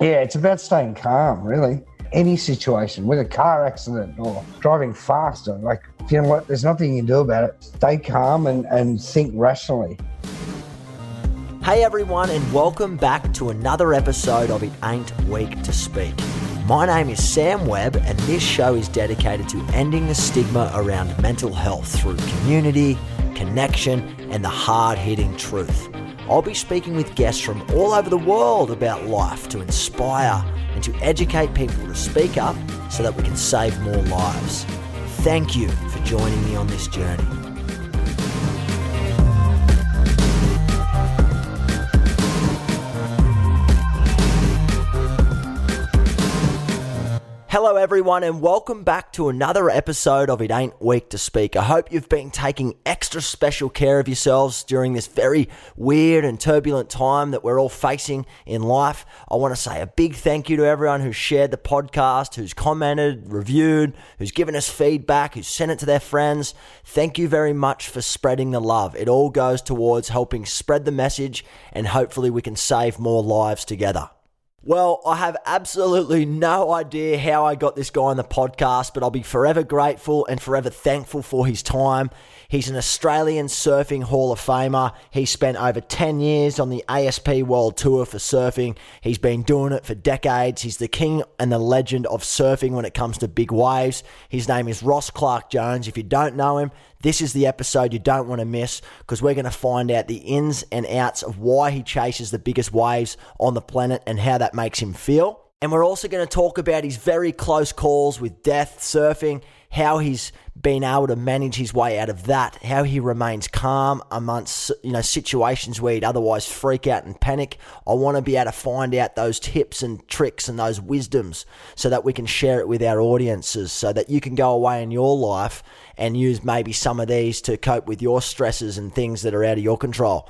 Yeah, it's about staying calm, really. Any situation, with a car accident or driving faster, like, you know what, there's nothing you can do about it. Stay calm and, and think rationally. Hey everyone, and welcome back to another episode of It Ain't Weak to Speak. My name is Sam Webb, and this show is dedicated to ending the stigma around mental health through community, connection, and the hard hitting truth. I'll be speaking with guests from all over the world about life to inspire and to educate people to speak up so that we can save more lives. Thank you for joining me on this journey. Hello, everyone, and welcome back to another episode of It Ain't Weak to Speak. I hope you've been taking extra special care of yourselves during this very weird and turbulent time that we're all facing in life. I want to say a big thank you to everyone who's shared the podcast, who's commented, reviewed, who's given us feedback, who's sent it to their friends. Thank you very much for spreading the love. It all goes towards helping spread the message, and hopefully, we can save more lives together. Well, I have absolutely no idea how I got this guy on the podcast, but I'll be forever grateful and forever thankful for his time. He's an Australian Surfing Hall of Famer. He spent over 10 years on the ASP World Tour for surfing. He's been doing it for decades. He's the king and the legend of surfing when it comes to big waves. His name is Ross Clarke-Jones. If you don't know him, this is the episode you don't want to miss because we're going to find out the ins and outs of why he chases the biggest waves on the planet and how that makes him feel. And we're also going to talk about his very close calls with death, surfing, how he's been able to manage his way out of that, how he remains calm amongst you know situations where he'd otherwise freak out and panic. I want to be able to find out those tips and tricks and those wisdoms so that we can share it with our audiences so that you can go away in your life and use maybe some of these to cope with your stresses and things that are out of your control.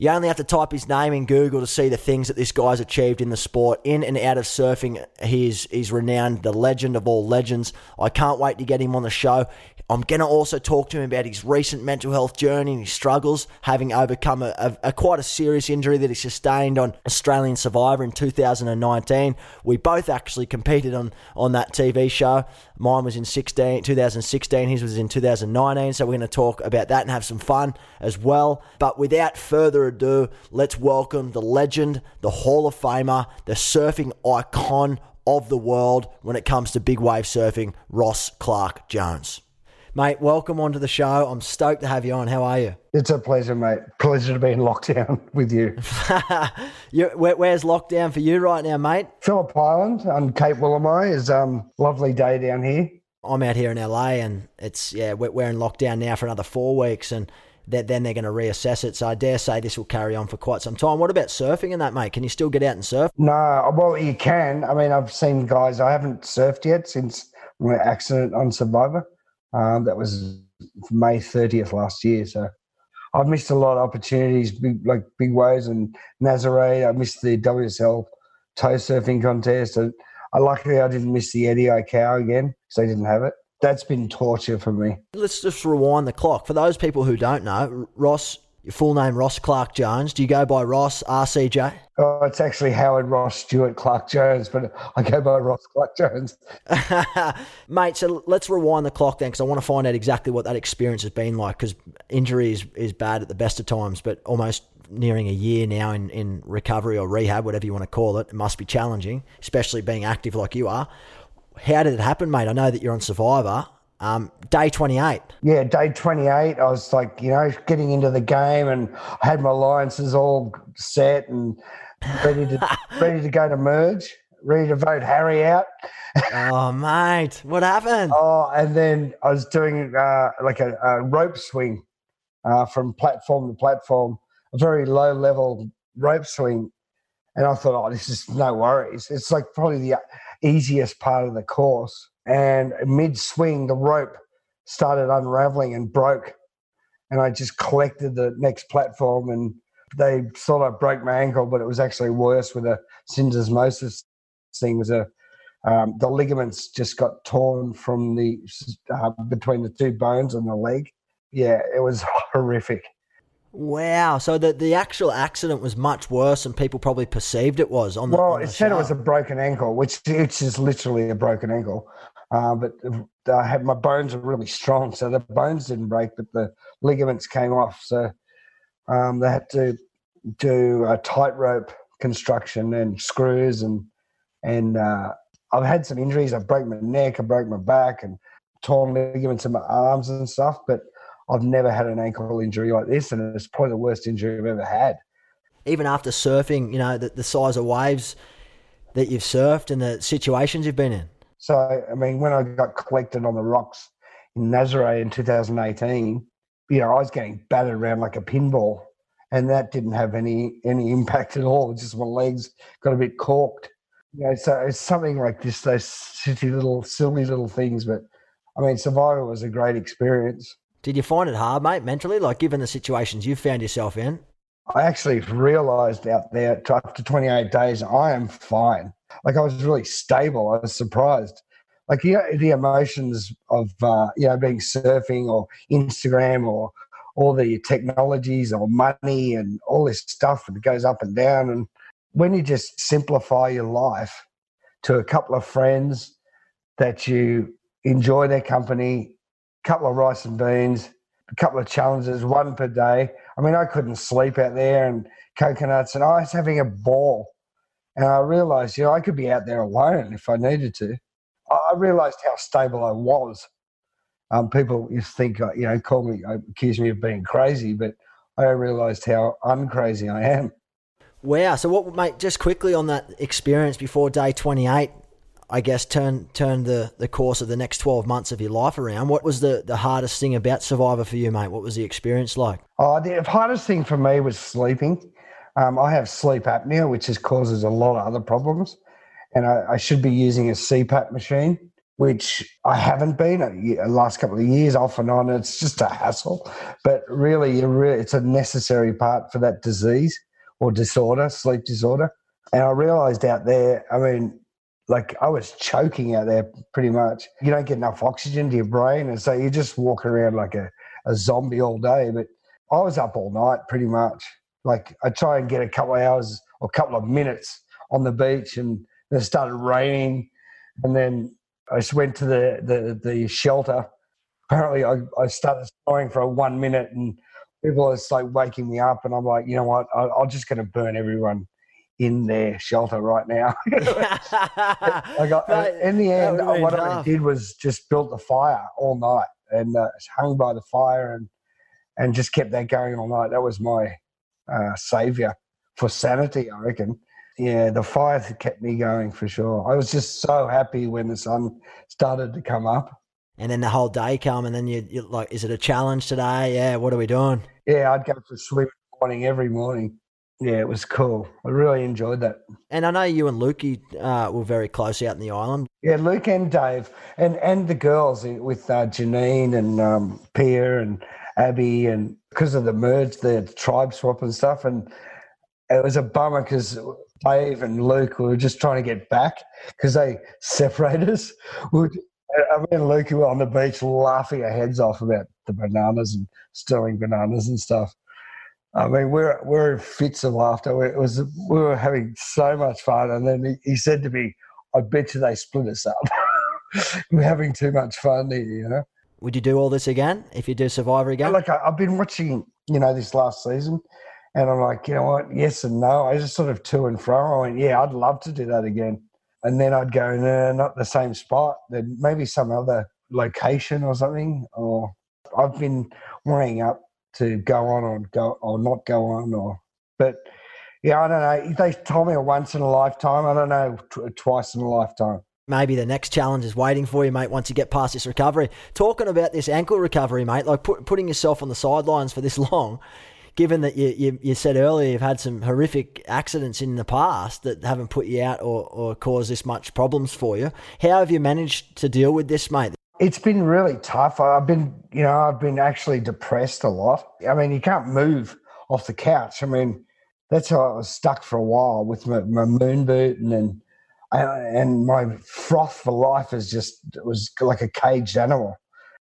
You only have to type his name in Google to see the things that this guy's achieved in the sport. In and out of surfing, he's, he's renowned, the legend of all legends. I can't wait to get him on the show. I'm going to also talk to him about his recent mental health journey and his struggles, having overcome a, a, a quite a serious injury that he sustained on Australian Survivor in 2019. We both actually competed on, on that TV show. Mine was in 16, 2016, his was in 2019. So we're going to talk about that and have some fun as well. But without further ado, let's welcome the legend, the Hall of Famer, the surfing icon of the world when it comes to big wave surfing, Ross Clarke-Jones. Mate, welcome onto the show. I'm stoked to have you on. How are you? It's a pleasure, mate. Pleasure to be in lockdown with you. you where, where's lockdown for you right now, mate? Phillip Island on Cape Woolamai is um lovely day down here. I'm out here in LA, and it's yeah, we're, we're in lockdown now for another four weeks, and then they're going to reassess it. So I dare say this will carry on for quite some time. What about surfing and that, mate? Can you still get out and surf? No, well, you can. I mean, I've seen guys. I haven't surfed yet since my accident on Survivor. Um, that was May 30th last year. So I've missed a lot of opportunities, big, like big waves and Nazare. I missed the WSL tow surfing contest. And I luckily I didn't miss the Eddie Aikau again because they didn't have it. That's been torture for me. Let's just rewind the clock. For those people who don't know, Ross, your full name Ross Clarke-Jones. Do you go by Ross RCJ? Oh, it's actually Howard Ross Stewart Clarke-Jones, but I go by Ross Clark Jones. Mate, so let's rewind the clock then because I want to find out exactly what that experience has been like because injury is, is bad at the best of times, but almost nearing a year now in, in recovery or rehab, whatever you want to call it. It must be challenging, especially being active like you are. How did it happen, mate? I know that you're on Survivor. Um, day 28. Yeah, day 28. I was like, you know, getting into the game and I had my alliances all set and ready to ready to go to merge, ready to vote Harry out. oh, mate, what happened? Oh, and then I was doing uh, like a, a, rope swing uh, from platform to platform, a very low level rope swing, and I thought, oh, this is no worries. It's like probably the easiest part of the course. And mid swing, the rope started unraveling and broke, and I just collected the next platform and they thought I broke my ankle, but it was actually worse with a syndesmosis thing. Was a um, the ligaments just got torn from the uh, between the two bones on the leg. Yeah, it was horrific. Wow. So the the actual accident was much worse than people probably perceived it was. On the, well, on the it said it was a broken ankle, which which is literally a broken ankle. Uh, but I had my bones are really strong, so the bones didn't break, but the ligaments came off. So um, they had to do a tightrope construction and screws and and uh, I've had some injuries. I broke my neck, I broke my back, and torn ligaments in my arms and stuff. But I've never had an ankle injury like this, and it's probably the worst injury I've ever had. even after surfing, you know, the, the size of waves that you've surfed and the situations you've been in. So, I mean, when I got collected on the rocks in Nazare in 2018, you know, I was getting battered around like a pinball, and that didn't have any any impact at all. Just my legs got a bit corked. You know, so it's something like this, those silly little, silly little things. But I mean, Survivor was a great experience. Did you find it hard, mate, mentally? Like, given the situations you found yourself in? I actually realised out there after 28 days, I am fine. Like I was really stable. I was surprised. Like you know, the emotions of uh, you know being surfing or Instagram or all the technologies or money and all this stuff that goes up and down. And when you just simplify your life to a couple of friends that you enjoy their company, a couple of rice and beans, a couple of challenges, one per day. I mean, I couldn't sleep out there and coconuts, and I was having a ball. And I realized, you know, I could be out there alone if I needed to. I realized how stable I was. Um, people you think, uh, you know, call me, uh, accuse me of being crazy, but I realized how uncrazy I am. Wow. So, what, mate, just quickly on that experience before day 28, I guess, turn turn the, the course of the next 12 months of your life around. What was the, the hardest thing about Survivor for you, mate? What was the experience like? Oh, the hardest thing for me was sleeping. Um, I have sleep apnea, which is, causes a lot of other problems. And I, I should be using a CPAP machine, which I haven't been uh, the last couple of years, off and on. It's just a hassle. But really, you're re- it's a necessary part for that disease or disorder, sleep disorder. And I realized out there, I mean, like I was choking out there pretty much. You don't get enough oxygen to your brain. And so you just walk around like a, a zombie all day. But I was up all night pretty much. Like I try and get a couple of hours or a couple of minutes on the beach and then it started raining. And then I just went to the, the, the shelter. Apparently I, I started snoring for a one minute and people are just like waking me up and I'm like, you know what, I, I'm just going to burn everyone in their shelter right now. I got Mate, in the end. What I did was just built the fire all night and uh, hung by the fire and and just kept that going all night. That was my uh, savior for sanity, I reckon. Yeah, the fire kept me going for sure. I was just so happy when the sun started to come up. And then the whole day come, and then you, you like, is it a challenge today? Yeah, what are we doing? Yeah, I'd go for a swim morning every morning. Yeah, it was cool. I really enjoyed that. And I know you and Lukey uh, were very close out in the island. Yeah, Luke and Dave, and and the girls with uh, Janine and um, Pia and Abby, and because of the merge, the tribe swap and stuff, and it was a bummer because Dave and Luke were just trying to get back because they separated us. We I mean, Luke were on the beach laughing our heads off about the bananas and stealing bananas and stuff. I mean, we're we're in fits of laughter. It was we were having so much fun, and then he, he said to me, "I bet you they split us up. we're having too much fun here, you know." Would you do all this again if you do Survivor again? Like I've been watching, you know, this last season, and I'm like, you know what? Yes and no. I just sort of to and fro. I went, yeah, I'd love to do that again. And then I'd go, no, not the same spot. Then maybe some other location or something. Or I've been weighing up to go on or go or not go on. Or, but yeah, I don't know. They told me a once in a lifetime. I don't know, tw- twice in a lifetime. Maybe the next challenge is waiting for you, mate, once you get past this recovery. Talking about this ankle recovery, mate, like put, putting yourself on the sidelines for this long, given that you, you, you said earlier you've had some horrific accidents in the past that haven't put you out or, or caused this much problems for you, how have you managed to deal with this, mate? It's been really tough. I've been, you know, I've been actually depressed a lot. I mean, you can't move off the couch. I mean, that's how I was stuck for a while with my, my moon boot and then and my froth for life is just it was like a caged animal.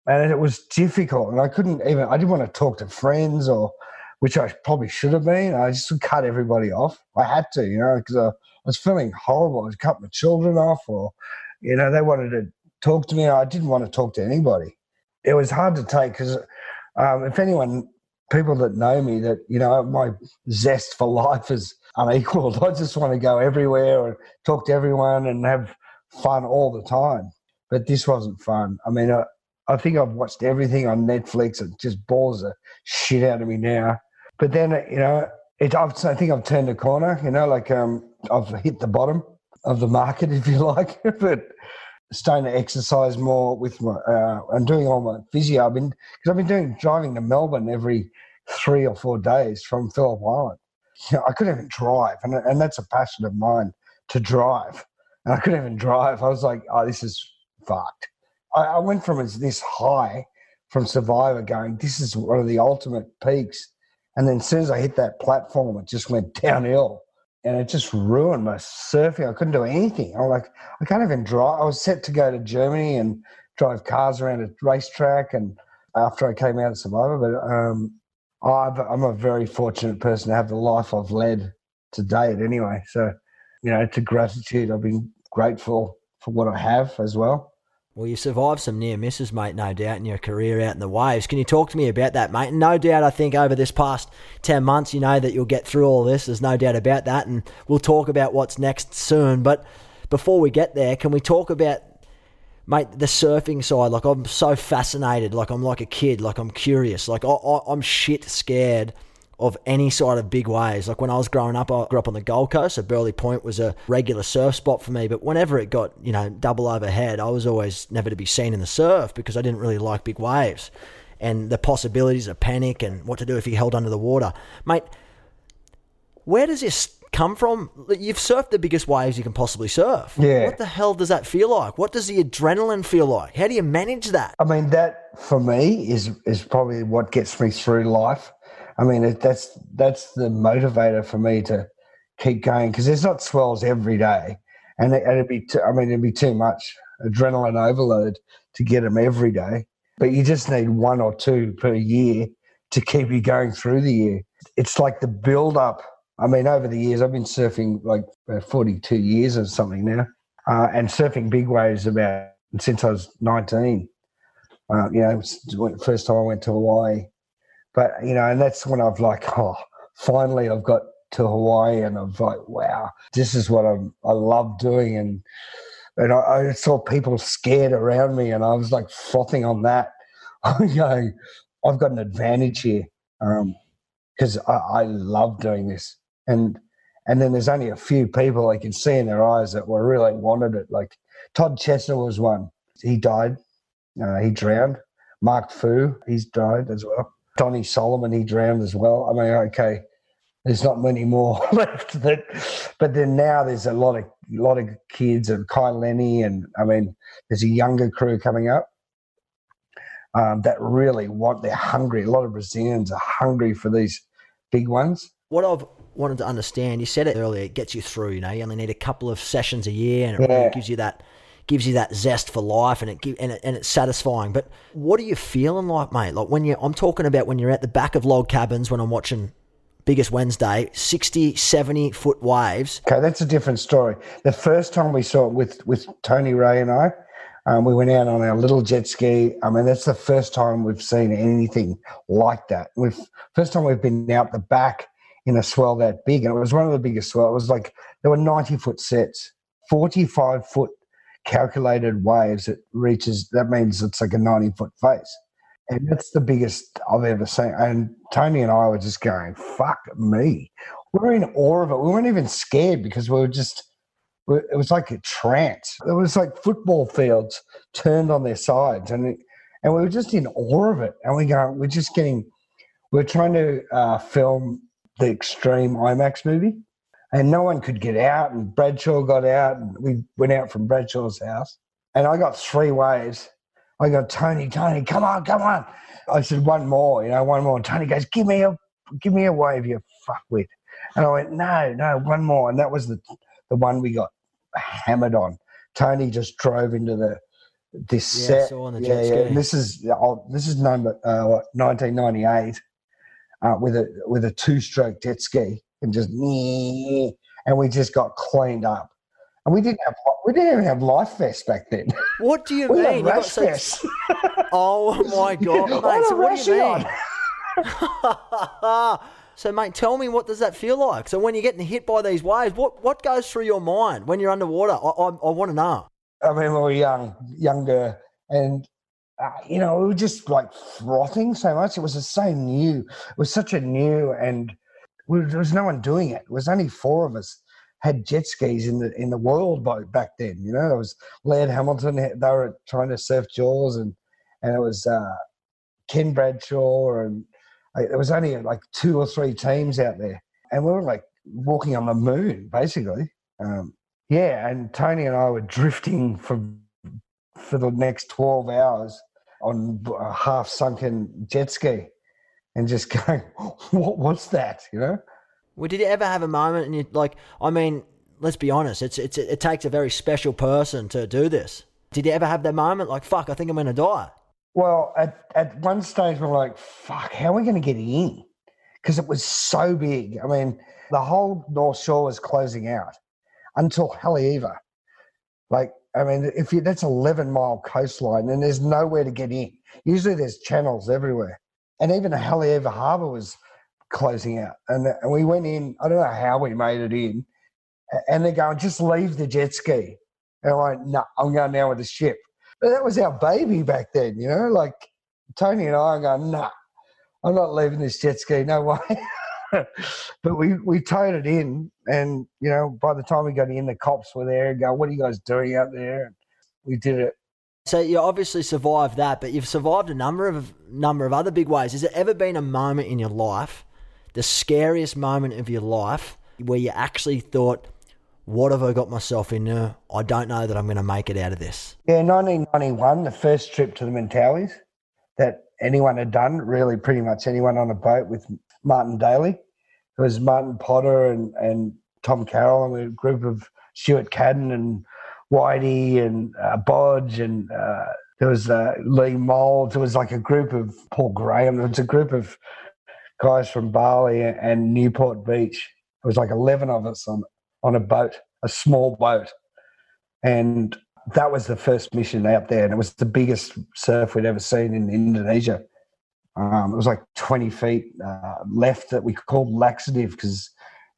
And it was difficult and i couldn't even i didn't want to talk to friends or which i probably should have been. I just would cut everybody off. I had to you know because I, was feeling horrible. I cut my children off or you know they wanted to talk to me. I didn't want to talk to anybody. It was hard to take because um, if anyone people that know me that you know my zest for life is unequaled i just want to go everywhere and talk to everyone and have fun all the time but this wasn't fun i mean uh, I think I've watched everything on Netflix. It just bores the shit out of me now. But then, you know, it, I think I've turned a corner, you know, like um, I've hit the bottom of the market, if you like. but starting to exercise more with my, uh, and doing all my physio. I've been, because I've been doing driving to Melbourne every three or four days from Phillip Island. You know, I couldn't even drive. And, and that's a passion of mine to drive. And I couldn't even drive. I was like, oh, this is fucked. I, I went from this high from Survivor going, this is one of the ultimate peaks. And then as soon as I hit that platform, it just went downhill and it just ruined my surfing. I couldn't do anything. I was like, I can't even drive. I was set to go to Germany and drive cars around a racetrack. And after I came out of Survivor, but um, i am a very fortunate person to have the life I've led to date anyway. So, you know, to gratitude, I've been grateful for what I have as well. Well, you survived some near misses, mate, no doubt, in your career out in the waves. Can you talk to me about that, mate? And no doubt, I think over this past 10 months, you know that you'll get through all this. There's no doubt about that. And we'll talk about what's next soon. But before we get there, can we talk about, mate, the surfing side? Like, I'm so fascinated. Like, I'm like a kid. Like, I'm curious. Like, I, I, I'm shit scared of any sort of big waves. Like when I was growing up, I grew up on the Gold Coast, so Burleigh Point was a regular surf spot for me. But whenever it got, you know, double overhead, I was always never to be seen in the surf because I didn't really like big waves and the possibilities of panic and what to do if you held under the water. Mate, where does this come from? You've surfed the biggest waves you can possibly surf. Yeah. What the hell does that feel like? What does the adrenaline feel like? How do you manage that? I mean, that for me is is probably what gets me through life. I mean, it, that's that's the motivator for me to keep going because there's not swells every day, and it, would be too, I mean it'd be too much adrenaline overload to get them every day. But you just need one or two per year to keep you going through the year. It's like the build up. I mean, over the years, I've been surfing like 42 years or something now, uh, and surfing big waves about since I was 19. Uh, you know, first time I went to Hawaii but you know, and that's when I've like, oh, finally I've got to Hawaii, and I'm like, wow, this is what I'm, I love doing, and and I, I saw people scared around me, and I was like frothing on that. I'm going, I've got an advantage here because um, I, I love doing this, and and then there's only a few people I can see in their eyes that were really wanted it. Like Todd Chesser was one. He died. Uh, he drowned. Mark Foo, he's died as well. Donny Solomon, he drowned as well. I mean, okay, there's not many more left. That, but then now there's a lot of lot of kids and Kai Lenny, and I mean, there's a younger crew coming up um, that really want. They're hungry. A lot of Brazilians are hungry for these big ones. What I've wanted to understand, you said it earlier, it gets you through. You know, you only need a couple of sessions a year, and it yeah. really gives you that gives you that zest for life and it give, and, it, and it's satisfying. But what are you feeling like, mate? Like when you I'm talking about when you're at the back of log cabins when I'm watching Biggest Wednesday, 60, 70 foot waves. Okay, that's a different story. The first time we saw it with with Tony Ray and I, um, we went out on our little jet ski. I mean, that's the first time we've seen anything like that. We've first time we've been out the back in a swell that big, and it was one of the biggest swell. It was like there were ninety foot sets, forty five foot calculated waves, it reaches, that means it's like a 90 foot face. And that's the biggest I've ever seen. And Tony and I were just going, fuck me. We were in awe of it. We weren't even scared because we were just, it was like a trance. It was like football fields turned on their sides. And, it, and we were just in awe of it. And we go, we're just getting, we were trying to uh, film the Extreme IMAX movie, and no one could get out. And Bradshaw got out, and we went out from Bradshaw's house, and I got three waves. I got Tony, Tony, come on, come on. I said one more, you know, one more. And Tony goes, give me a, give me a wave, you fuckwit. And I went, no, no, one more. And that was the the one we got hammered on. Tony just drove into the this Yeah, set. saw on the yeah, jet yeah. And this is oh, this is number uh, what, 1998 uh, with a with a two stroke jet ski and just and we just got cleaned up. And we didn't have we didn't even have life vests back then. What do you We mean? had rash such- vests. Oh my god, mate! had So what do you mean? so, mate, tell me what does that feel like? So, when you're getting hit by these waves, what what goes through your mind when you're underwater? I I, I want to know. I mean, we were young, younger, and uh, you know, we were just like frothing so much. It was just so new. It was such a new, and we, there was no one doing it. It was only four of us had jet skis in the in the world boat back then. You know, it was Laird Hamilton. They were trying to surf Jaws, and and it was uh, Ken Bradshaw, and uh, there was only like two or three teams out there, and we were like walking on the moon, basically. Um, yeah, and Tony and I were drifting for for the next twelve hours on a half sunken jet ski, and just going, "What was that?" You know? Well, did you ever have a moment and you like? I mean, let's be honest. It's it's it takes a very special person to do this. Did you ever have that moment like, fuck, I think I'm gonna die? Well, at at one stage we're like, "Fuck, how are we going to get in?" Because it was so big. I mean, the whole North Shore was closing out until Haleiwa. Like, I mean, if you, that's eleven mile coastline, and there's nowhere to get in. Usually, there's channels everywhere, and even the Haleiwa Harbour was closing out. And, and we went in. I don't know how we made it in, and they're going, "Just leave the jet ski." And I'm like, "No, I'm going now with the ship." But that was our baby back then, you know. Like Tony and I are going, "Nah, I'm not leaving this jet ski. No way." but we we towed it in, and you know, by the time we got in, the cops were there and go, "What are you guys doing out there?" And we did it. So you obviously survived that, but you've survived a number of number of other big ways. Has there ever been a moment in your life, the scariest moment of your life, where you actually thought, "What have I got myself into? I don't know that I'm going to make it out of this." Yeah, 1991, the first trip to the Mentawais that anyone had done, really pretty much anyone on a boat with Martin Daly. It was Martin Potter and, and Tom Carroll and a group of Stuart Cadden and Whitey and uh, Bodge and uh, there was uh, Lee Mould. There was like a group of Paul Graham. There was a group of guys from Bali and Newport Beach. It was like 11 of us on, on a boat, a small boat. And that was the first mission out there, and it was the biggest surf we'd ever seen in Indonesia. Um, it was like 20 feet uh, left that we called laxative because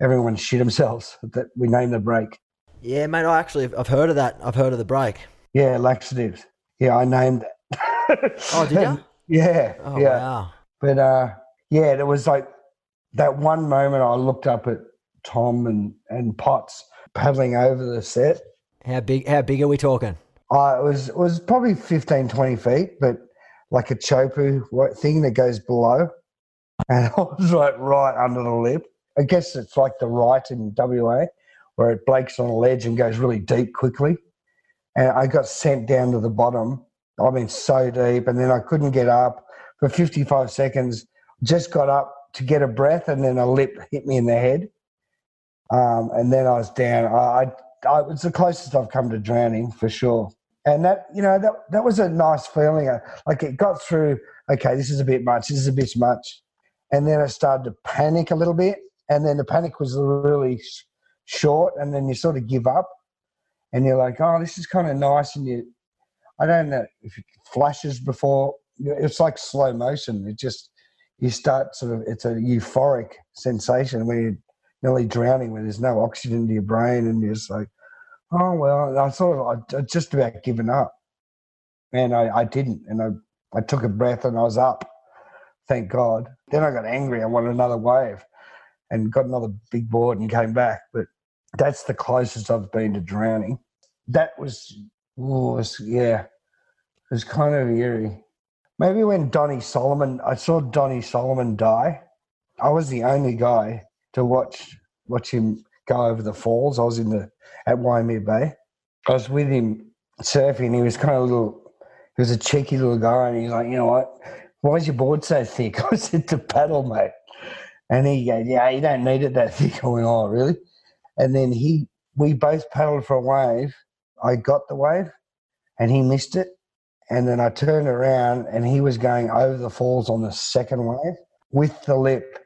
everyone shit themselves. That we named the break. Yeah, mate. I actually I've heard of that. I've heard of the break. Yeah, laxatives. Yeah, I named it. Oh, did ya? yeah, Oh yeah. wow. But uh, yeah, there was like that one moment I looked up at Tom and, and Potts paddling over the set. How big? How big are we talking? Uh, it was it was probably 15, 20 feet, but like a chopu thing that goes below. And I was like right under the lip. I guess it's like the right in WA where it breaks on a ledge and goes really deep quickly. And I got sent down to the bottom. I mean, so deep. And then I couldn't get up for 55 seconds. Just got up to get a breath, and then a lip hit me in the head. Um, and then I was down. I, I, I, the closest I've come to drowning for sure. And that, you know, that that was a nice feeling. Uh, Like it got through. Okay, this is a bit much. This is a bit much. And then I started to panic a little bit. And then the panic was really sh- short. And then you sort of give up. And you're like, oh, this is kind of nice. And you, I don't know if it flashes before. It's like slow motion. It just you start sort of. It's a euphoric sensation when you're nearly drowning, when there's no oxygen to your brain, and you're just like, oh well. I sort of I, I just about given up, and I, I didn't, and I I took a breath and I was up. Thank God. Then I got angry. I wanted another wave, and got another big board and came back. But that's the closest I've been to drowning. That was, was yeah, it was kind of eerie. maybe when Donny Solomon, I saw Donny Solomon die. I was the only guy to watch watch him go over the falls. I was in the at Waimea Bay. I was with him surfing. He was kind of a little. He was a cheeky little guy, and he's like, you know what? Why is your board so thick? I said to paddle, mate. And he goes, yeah, you don't need it that thick. I went, oh, really? And then he, we both paddled for a wave. I got the wave, and he missed it. And then I turned around, and he was going over the falls on the second wave with the lip,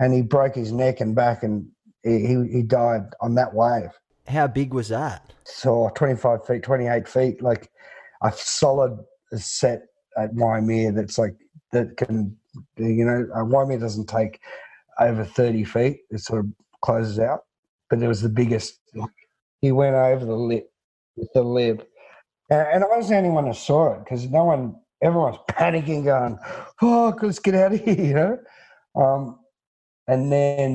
and he broke his neck and back, and he, he died on that wave. How big was that? So 25 feet, 28 feet, like a solid set at Waimea that's like, that can, you know, uh, Waimea doesn't take over 30 feet. It sort of closes out. But it was the biggest. He went over the lip with the lip. And, and I was the only one who saw it because no one, everyone's panicking, going, oh, let's get out of here, you know? Um, and then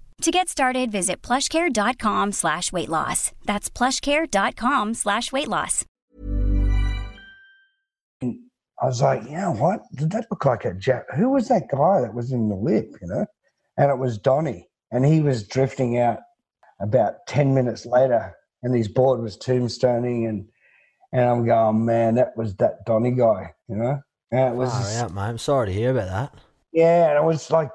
To get started, visit plushcare.com slash weight loss. That's plushcare.com slash weight loss. I was like, you know what? Did that look like a Jap? Who was that guy that was in the lip, you know? And it was Donny. And he was drifting out about 10 minutes later, and his board was tombstoning. And, and I'm going, man, that was that Donny guy, you know? And it was, Far out, mate. I'm sorry to hear about that. yeah, and it was like,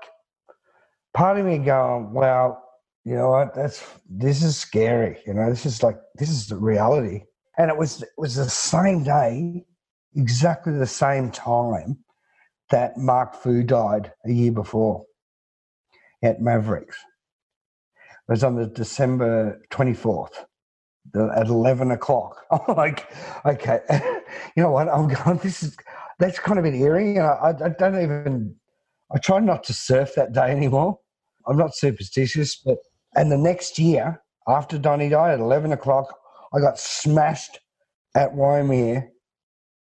part of me going, well, you know what? That's this is scary. You know, this is like this is the reality. And it was it was the same day, exactly the same time that Mark Foo died a year before at Mavericks. It was on the December twenty fourth. At eleven o'clock, I'm like, okay, you know what? I'm going. This is that's kind of an eerie, and I, I don't even. I try not to surf that day anymore. I'm not superstitious, but and the next year after Donny died at eleven o'clock, I got smashed at Waimea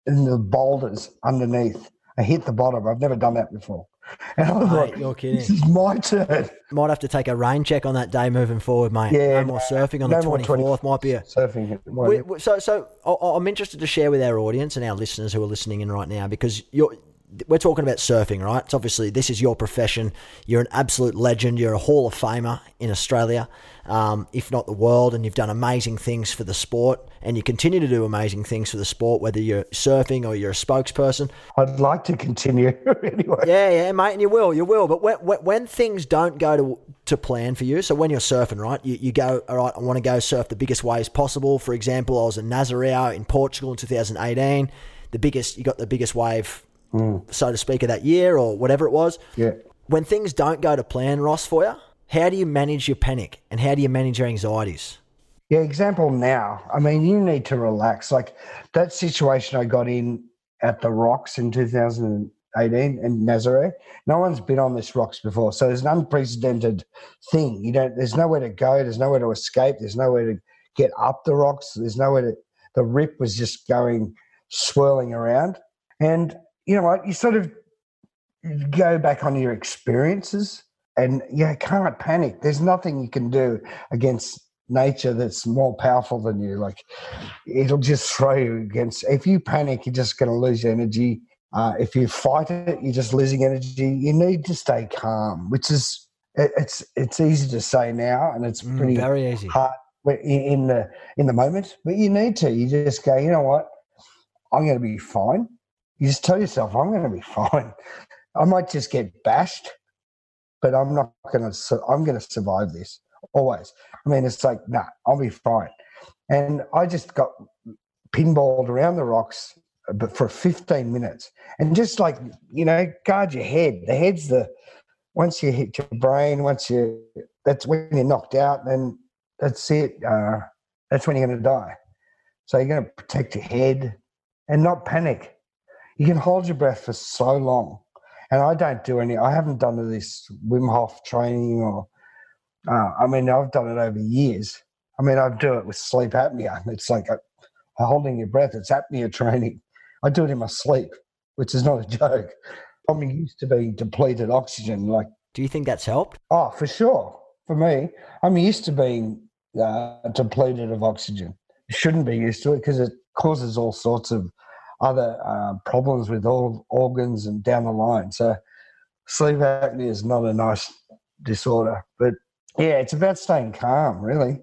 in the boulders underneath. I hit the bottom. I've never done that before. And I was Mate, like, you're kidding. this is my turn. Might have to take a rain check on that day moving forward, mate. Yeah, no more surfing on no the more 24th. Might be a Surfing. We, we- so, so I'm interested to share with our audience and our listeners who are listening in right now because you're. We're talking about surfing, right? It's obviously this is your profession. You're an absolute legend. You're a Hall of Famer in Australia, um, if not the world, and you've done amazing things for the sport, and you continue to do amazing things for the sport, whether you're surfing or you're a spokesperson. I'd like to continue anyway. Yeah, yeah, mate, and you will, you will. But when, when, when things don't go to to plan for you, so when you're surfing, right, you, you go, all right, I want to go surf the biggest waves possible. For example, I was in Nazaré in Portugal in 2018. The biggest, you got the biggest wave, Mm. so to speak, of that year or whatever it was. Yeah. When things don't go to plan, Ross, for you, how do you manage your panic and how do you manage your anxieties? Yeah, example now. I mean, you need to relax. Like that situation I got in at the Rocks in 2018 in Nazaré. No one's been on this Rocks before, so there's an unprecedented thing. You don't. There's nowhere to go. There's nowhere to escape. There's nowhere to get up the rocks. There's nowhere to. The rip was just going swirling around, and you know what? You sort of go back on your experiences, and you can't panic. There's nothing you can do against nature that's more powerful than you. Like it'll just throw you against. If you panic, you're just going to lose energy. Uh, if you fight it, you're just losing energy. You need to stay calm, which is it, it's it's easy to say now, and it's Mm, pretty very easy. hard in the in the moment. But you need to. You just go. You know what? I'm going to be fine. You just tell yourself, I'm going to be fine. I might just get bashed, but I'm not going to. I'm going to survive this always. I mean, it's like, nah, I'll be fine. And I just got pinballed around the rocks, but for 15 minutes, and just like you know, guard your head. The head's the once you hit your brain, once you that's when you're knocked out, then that's it. Uh, that's when you're going to die. So you're going to protect your head and not panic. You can hold your breath for so long. And I don't do any, I haven't done this Wim Hof training or, uh, I mean, I've done it over years. I mean, I do it with sleep apnea. It's like a, holding your breath, it's apnea training. I do it in my sleep, which is not a joke. I'm used to being depleted oxygen. Like, Do you think that's helped? oh, for sure. For me, I'm used to being uh, depleted of oxygen. Shouldn't be used to it because it causes all sorts of other uh, problems with all organs and down the line. So, sleep apnea is not a nice disorder. But yeah, it's about staying calm, really,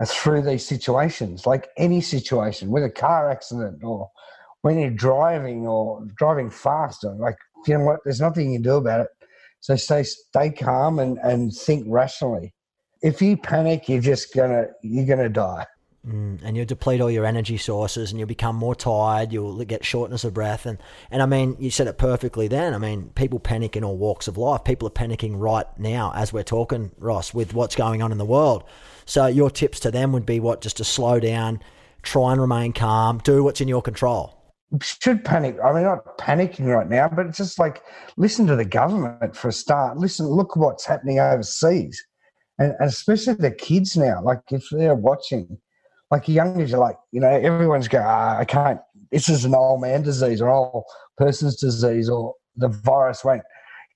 uh, through these situations, like any situation, with a car accident or when you're driving or driving fast. Or like, you know what? There's nothing you can do about it. So stay stay calm and, and think rationally. If you panic, you're just gonna you're gonna die. Mm, and you'll deplete all your energy sources and you'll become more tired you'll get shortness of breath and, and i mean you said it perfectly then i mean people panic in all walks of life people are panicking right now as we're talking ross with what's going on in the world so your tips to them would be what just to slow down try and remain calm do what's in your control Should panic. I mean, not panicking right now, but it's just like listen to the government for a start. Listen, look what's happening overseas, and, and especially the kids now. Like if they're watching, like the youngers are like, you know, everyone's going, ah, I can't. This is an old man disease or old person's disease or the virus won't.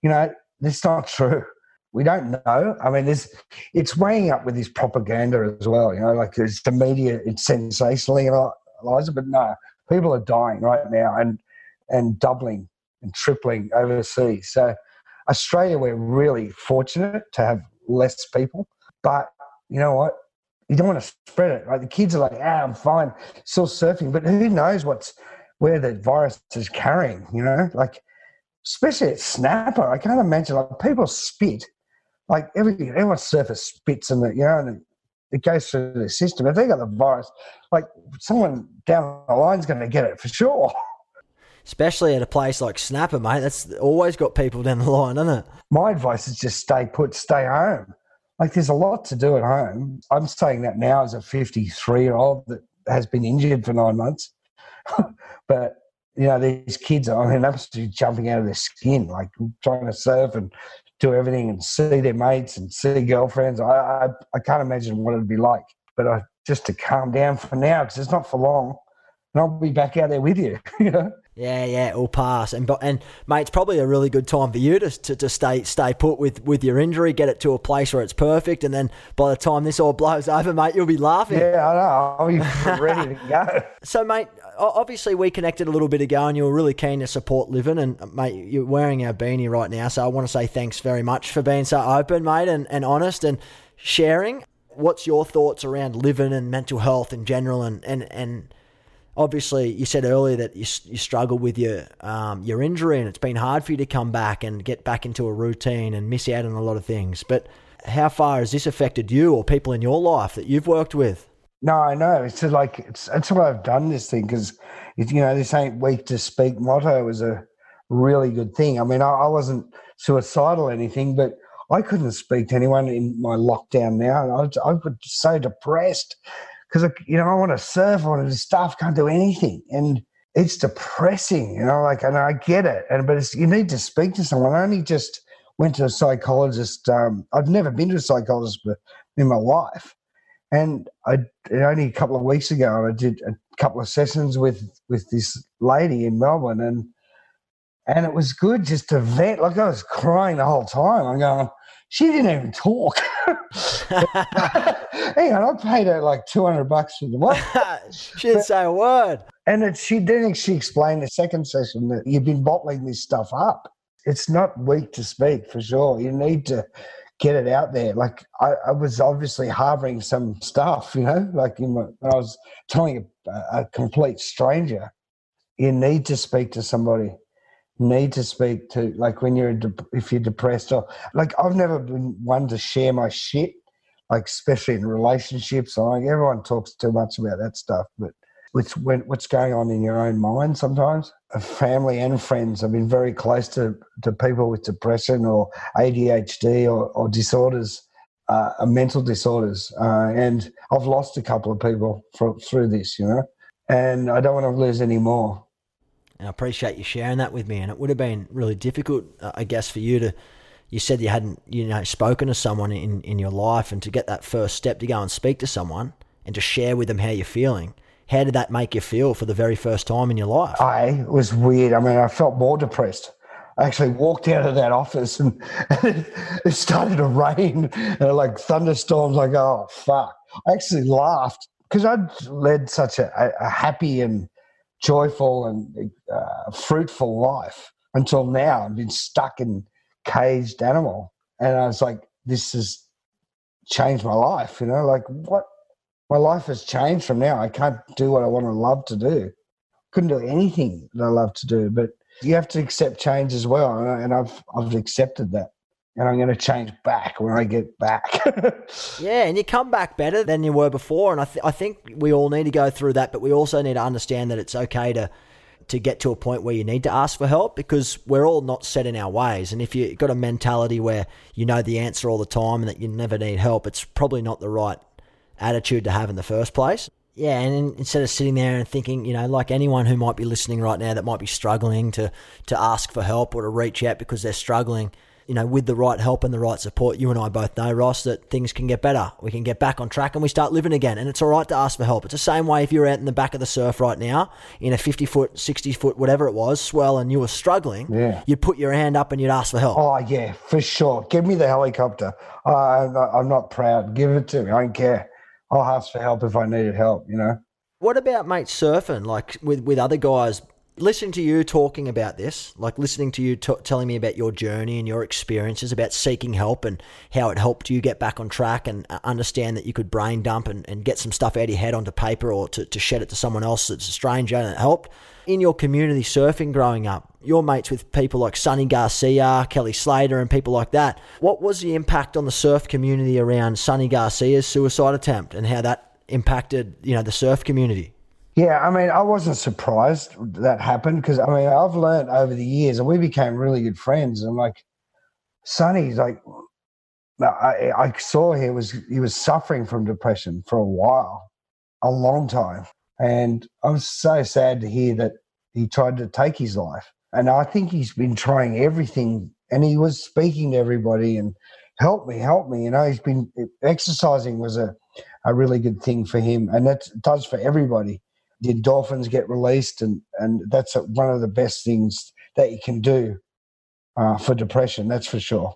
You know, that's not true. We don't know. I mean, there's it's weighing up with this propaganda as well. You know, like it's the media, it's sensationalized, but no, people are dying right now and and doubling and tripling overseas. So Australia, we're really fortunate to have less people, but you know what? You don't want to spread it. Like the kids are like, ah, I'm fine, still surfing, but who knows what's where the virus is carrying? You know, like especially at snapper, I can't imagine like people spit, like every everyone surfer spits and you know, and it goes through the system. If they got the virus, like someone down the line's going to get it for sure. especially at a place like snapper mate that's always got people down the line isn't it My advice is just stay put, stay home. Like there's a lot to do at home. I'm saying that now as a 53 year old that has been injured for nine months. but you know, these kids are I mean, absolutely jumping out of their skin, like trying to surf and do everything and see their mates and see girlfriends. I I, I can't imagine what it'd be like. But I just to calm down for now because it's not for long, and I'll be back out there with you. You know. Yeah, yeah, it'll pass. And and mate, it's probably a really good time for you to, to to stay stay put with with your injury, get it to a place where it's perfect, and then by the time this all blows over, mate, you'll be laughing. Yeah, I know. I'll be ready to go. So, mate, obviously we connected a little bit ago, and you were really keen to support Living, and uh, mate, you're wearing our beanie right now, so I want to say thanks very much for being so open, mate, and, and honest and sharing. What's your thoughts around living and mental health in general, and and and obviously you said earlier that you, you struggled with your um, your injury and it's been hard for you to come back and get back into a routine and miss out on a lot of things. But how far has this affected you or people in your life that you've worked with? No, I know. It's like it's that's why I've done this thing because you know this ain't weak to speak motto was a really good thing. I mean, I, I wasn't suicidal or anything, but I couldn't speak to anyone in my lockdown now. And I I was so depressed because, you know, I want to surf, I want to do stuff, can't do anything. And it's depressing, you know, like, and I get it. And, but it's you need to speak to someone. I only just went to a psychologist. Um, I've never been to a psychologist in my life. And I only a couple of weeks ago, I did a couple of sessions with with this lady in Melbourne, and and it was good just to vent. Like I was crying the whole time. I'm going, she didn't even talk. On, I paid her like two hundred bucks for the what? she didn't say a word. And it, she then she explained the second session that you've been bottling this stuff up. It's not weak to speak for sure. You need to get it out there. Like I, I was obviously harboring some stuff, you know, like in my, I was telling a, a complete stranger, you need to speak to somebody need to speak to like when you're if you're depressed or like I've never been one to share my shit like especially in relationships I like everyone talks too much about that stuff but what's when, what's going on in your own mind sometimes family and friends I've been very close to to people with depression or ADHD or, or disorders uh, mental disorders uh, and I've lost a couple of people through this you know and I don't want to lose any more and I appreciate you sharing that with me. And it would have been really difficult, uh, I guess, for you to. You said you hadn't, you know, spoken to someone in, in your life, and to get that first step to go and speak to someone and to share with them how you're feeling. How did that make you feel for the very first time in your life? I was weird. I mean, I felt more depressed. I actually walked out of that office and, and it started to rain and like thunderstorms. Like, oh, fuck. I actually laughed because I'd led such a, a happy and joyful and uh, fruitful life until now. I've been stuck in caged animal, and I was like, this has changed my life. You know, like what? My life has changed from now. I can't do what I want to love to do. Couldn't do anything that I love to do, but you have to accept change as well, and I've I've accepted that and I'm going to change back when I get back. yeah, and you come back better than you were before, and I, th- I think we all need to go through that, but we also need to understand that it's okay to to get to a point where you need to ask for help because we're all not set in our ways. And if you've got a mentality where you know the answer all the time and that you never need help, it's probably not the right attitude to have in the first place. Yeah, and instead of sitting there and thinking, you know, like anyone who might be listening right now that might be struggling to to ask for help or to reach out because they're struggling, you know, with the right help and the right support, you and I both know, Ross, that things can get better. We can get back on track and we start living again. And it's all right to ask for help. It's the same way if you're out in the back of the surf right now in a 50 foot, 60 foot, whatever it was, swell, and you were struggling, yeah. you'd put your hand up and you'd ask for help. Oh, yeah, for sure. Give me the helicopter. Uh, I'm, not, I'm not proud. Give it to me. I don't care. I'll ask for help if I needed help, you know? What about, mate, surfing? Like with, with other guys listening to you talking about this, like listening to you t- telling me about your journey and your experiences about seeking help and how it helped you get back on track and uh, understand that you could brain dump and, and get some stuff out of your head onto paper or to, to shed it to someone else that's a stranger and it helped. In your community surfing growing up, your mates with people like Sunny Garcia, Kelly Slater, and people like that. What was the impact on the surf community around Sunny Garcia's suicide attempt and how that impacted, you know, the surf community? Yeah, I mean, I wasn't surprised that happened because I mean, I've learned over the years, and we became really good friends. And like, Sunny's like, I, I saw he was he was suffering from depression for a while, a long time, and I was so sad to hear that he tried to take his life. And I think he's been trying everything, and he was speaking to everybody and help me, help me. You know, he's been exercising was a a really good thing for him, and that does for everybody the endorphins get released, and and that's one of the best things that you can do uh, for depression. That's for sure.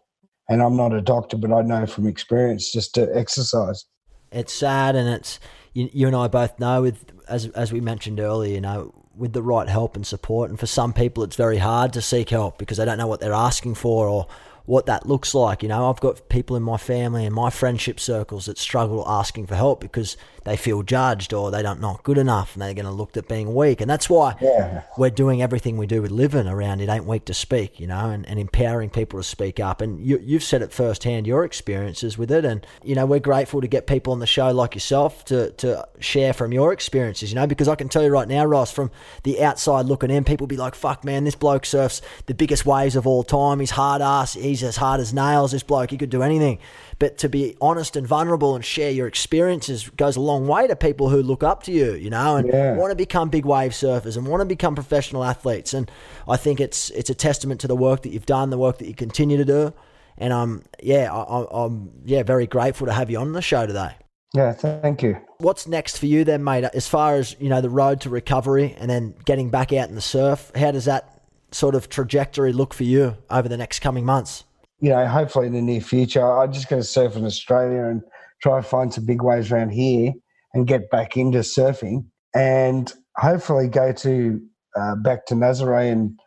And I'm not a doctor, but I know from experience just to exercise. It's sad, and it's you, you and I both know with as as we mentioned earlier, you know, with the right help and support. And for some people, it's very hard to seek help because they don't know what they're asking for or what that looks like. You know, I've got people in my family and my friendship circles that struggle asking for help because they feel judged or they don't not good enough and they're going to look at being weak. And that's why yeah. we're doing everything we do with living around it ain't weak to speak, you know, and, and empowering people to speak up. And you, you've said it firsthand, your experiences with it. And, you know, we're grateful to get people on the show like yourself to, to share from your experiences, you know, because I can tell you right now, Ross, from the outside looking in, people be like, fuck, man, this bloke surfs the biggest waves of all time. He's hard ass. He's he's as hard as nails. This bloke, he could do anything. But to be honest and vulnerable and share your experiences goes a long way to people who look up to you, you know, and Yeah. want to become big wave surfers and want to become professional athletes. And I think it's it's a testament to the work that you've done, the work that you continue to do. And um, yeah, I, I- I'm yeah very grateful to have you on the show today. Yeah, thank you. What's next for you then, mate? As far as you know, the road to recovery and then getting back out in the surf. How does that sort of trajectory look for you over the next coming months? You know, hopefully in the near future, I'm just going to surf in Australia and try to find some big waves around here and get back into surfing and hopefully go to uh, back to Nazare and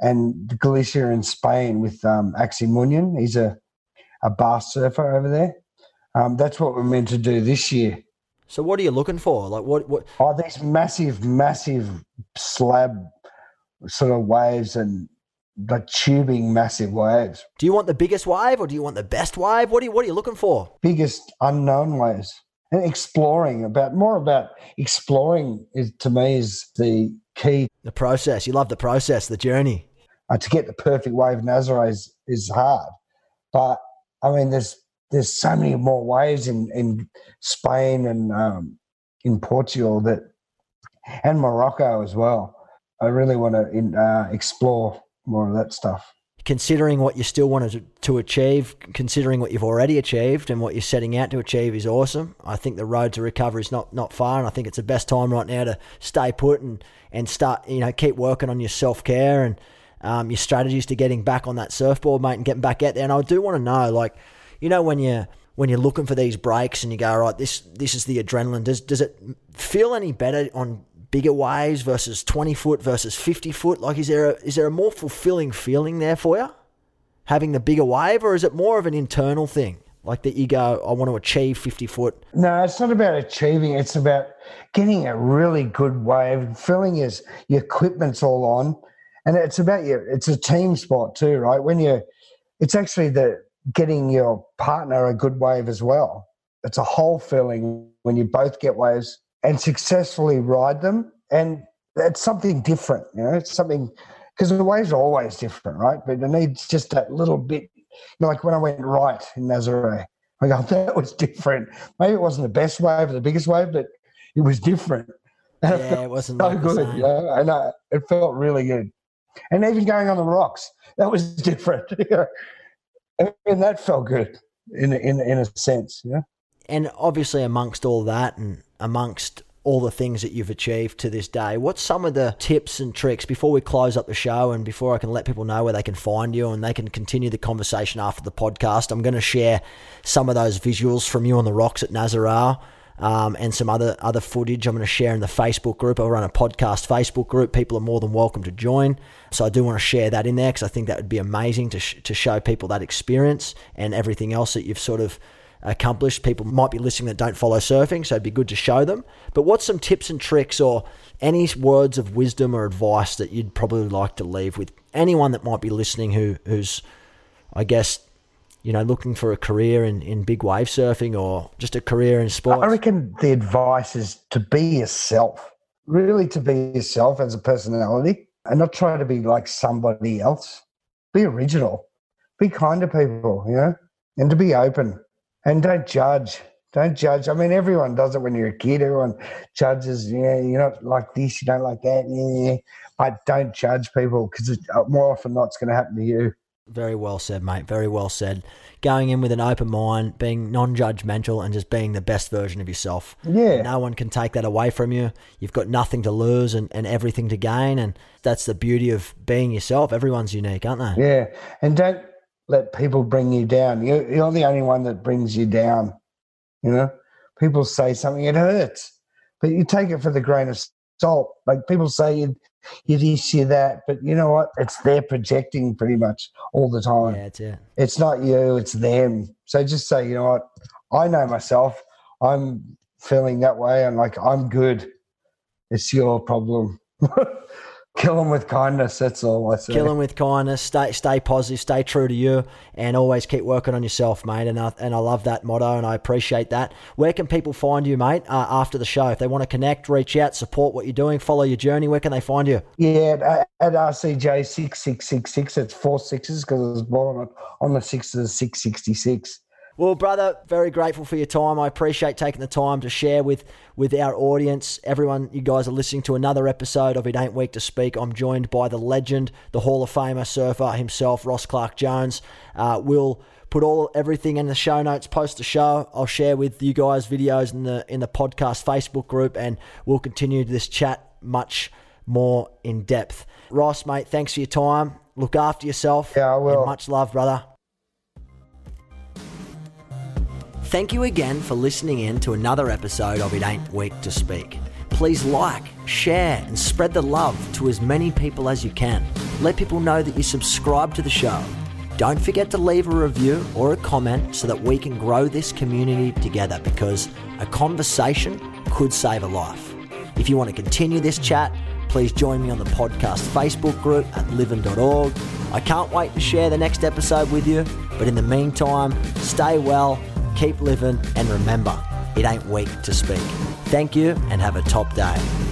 and Galicia in Spain with um, Axi Muniain. He's a a bar surfer over there. Um, that's what we're meant to do this year. So what are you looking for? Like what what Oh, these massive, massive slab sort of waves and like tubing massive waves. do you want the biggest wave or do you want the best wave? What are you what are you looking for? Biggest unknown waves. And exploring about more about exploring is to me is the key. The process. You love the process, the journey. Uh, to get the perfect wave Nazare is, is hard. But I mean there's there's so many more waves in, in Spain and um, in Portugal that and Morocco as well. I really want to in, uh, explore more of that stuff. Considering what you still wanted to, achieve, considering what you've already achieved and what you're setting out to achieve is awesome. I think the road to recovery is not, not far, and I think it's the best time right now to stay put and, and start, you know, keep working on your self care and um, your strategies to getting back on that surfboard, mate, and getting back out there. And I do want to know, like, you know, when you're when you're looking for these breaks and you go, right, this this is the adrenaline. Does does it feel any better on bigger waves versus 20 foot versus 50 foot? Like, is there a, is there a more fulfilling feeling there for you, having the bigger wave, or is it more of an internal thing? Like that you go, I want to achieve 50 foot. No, it's not about achieving. It's about getting a really good wave, feeling as your equipment's all on, and it's about your. It's a team sport too, right? When you, it's actually the getting your partner a good wave as well. It's a whole feeling when you both get waves and successfully ride them, and it's something different. You know, it's something because the waves are always different, right? But it needs just that little bit. You know, like when I went right in Nazare, I go, that was different. Maybe it wasn't the best wave or the biggest wave, but it was different. And Yeah, felt it wasn't so like good. You know? And uh, it felt really good. And even going on the rocks, that was different. and that felt good in, a- in, in a sense. Yeah. And obviously, amongst all that and amongst all the things that you've achieved to this day, what's some of the tips and tricks before we close up the show and before I can let people know where they can find you and they can continue the conversation after the podcast? I'm going to share some of those visuals from you on the rocks at Nazare. Um, and some other other footage I'm going to share in the Facebook group. I run a podcast Facebook group. People are more than welcome to join. So I do want to share that in there because I think that would be amazing to, sh- to show people that experience and everything else that you've sort of accomplished. People might be listening that don't follow surfing, so it'd be good to show them. But what's some tips and tricks or any words of wisdom or advice that you'd probably like to leave with anyone that might be listening who who's, I guess, you know, looking for a career in, in big wave surfing or just a career in sports? I reckon the advice is to be yourself, really to be yourself as a personality and not try to be like somebody else. Be original, be kind to people, you know, and to be open and don't judge. Don't judge. I mean, everyone does it when you're a kid. Everyone judges, yeah, you're not like this, you don't like that. Yeah, but don't judge people because uh, more often than not, it's going to happen to you. Very well said, mate. Very well said. Going in with an open mind, being non judgmental, and just being the best version of yourself. Yeah. No one can take that away from you. You've got nothing to lose and, and everything to gain. And that's the beauty of being yourself. Everyone's unique, aren't they? Yeah, and don't let people bring you down. You're, you're the only one that brings you down. You know, people say something, it hurts, but you take it for the grain of salt. Like people say you, you this, you that, but you know what? It's they're projecting pretty much all the time. Yeah, it's it. It's not you, it's them. So just say, you know what? I know myself. I'm feeling that way, and like I'm good. It's your problem. Kill them with kindness. That's all I say. Kill them with kindness. Stay, stay positive. Stay true to you, and always keep working on yourself, mate. And I, and I love that motto, and I appreciate that. Where can people find you, mate? Uh, after the show, if they want to connect, reach out, support what you're doing, follow your journey, where can they find you? Yeah, at, at RCJ six six six six. It's four sixes because I was born on, on the sixth of six sixty six. Well, brother, very grateful for your time. I appreciate taking the time to share with with our audience. Everyone, you guys are listening to another episode of It Ain't Weak to Speak. I'm joined by the legend, the Hall of Famer surfer himself, Ross Clarke-Jones. Uh, we'll put all everything in the show notes post the show i'll share with you guys videos in the in the podcast facebook group and we'll continue this chat much more in depth ross mate thanks for your time look after yourself yeah i will much love brother Thank you again for listening in to another episode of It Ain't Weak to Speak. Please like, share, and spread the love to as many people as you can. Let people know that you subscribe to the show. Don't forget to leave a review or a comment so that we can grow this community together because a conversation could save a life. If you want to continue this chat, please join me on the podcast Facebook group at livin.org. I can't wait to share the next episode with you, but in the meantime, stay well keep living, and remember, it ain't weak to speak. Thank you and have a top day.